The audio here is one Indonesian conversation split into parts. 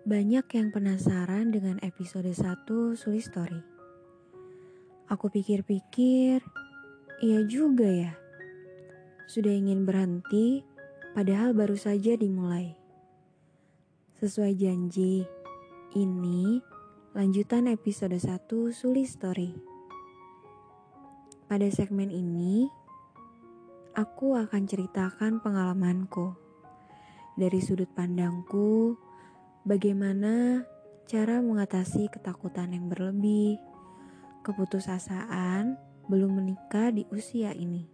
Banyak yang penasaran dengan episode 1 Suli Story. Aku pikir-pikir, iya juga ya. Sudah ingin berhenti, padahal baru saja dimulai. Sesuai janji, ini lanjutan episode 1 Suli Story. Pada segmen ini, aku akan ceritakan pengalamanku dari sudut pandangku Bagaimana cara mengatasi ketakutan yang berlebih, keputusasaan belum menikah di usia ini?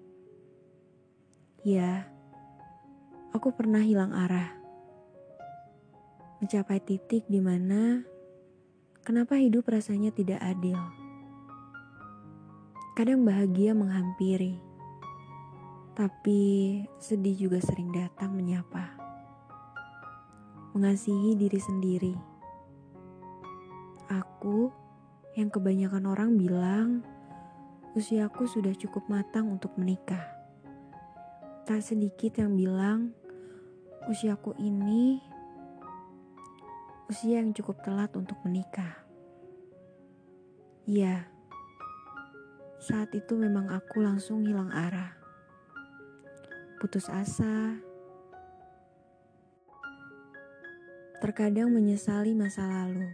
Ya, aku pernah hilang arah. Mencapai titik di mana kenapa hidup rasanya tidak adil. Kadang bahagia menghampiri, tapi sedih juga sering datang menyapa mengasihi diri sendiri. Aku yang kebanyakan orang bilang usiaku sudah cukup matang untuk menikah. Tak sedikit yang bilang usiaku ini usia yang cukup telat untuk menikah. Iya, saat itu memang aku langsung hilang arah. Putus asa, terkadang menyesali masa lalu,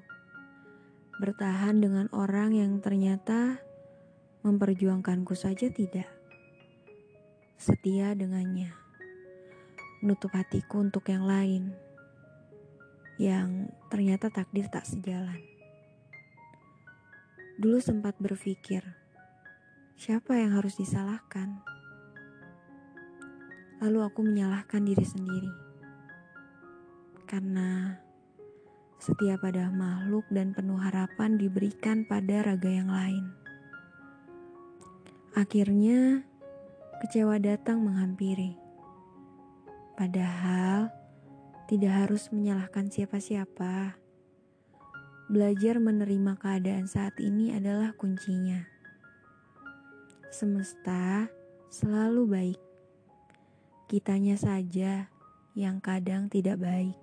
bertahan dengan orang yang ternyata memperjuangkanku saja tidak, setia dengannya, menutup hatiku untuk yang lain, yang ternyata takdir tak sejalan. Dulu sempat berpikir, siapa yang harus disalahkan? Lalu aku menyalahkan diri sendiri karena setiap ada makhluk dan penuh harapan diberikan pada raga yang lain. Akhirnya, kecewa datang menghampiri. Padahal, tidak harus menyalahkan siapa-siapa. Belajar menerima keadaan saat ini adalah kuncinya. Semesta selalu baik. Kitanya saja yang kadang tidak baik.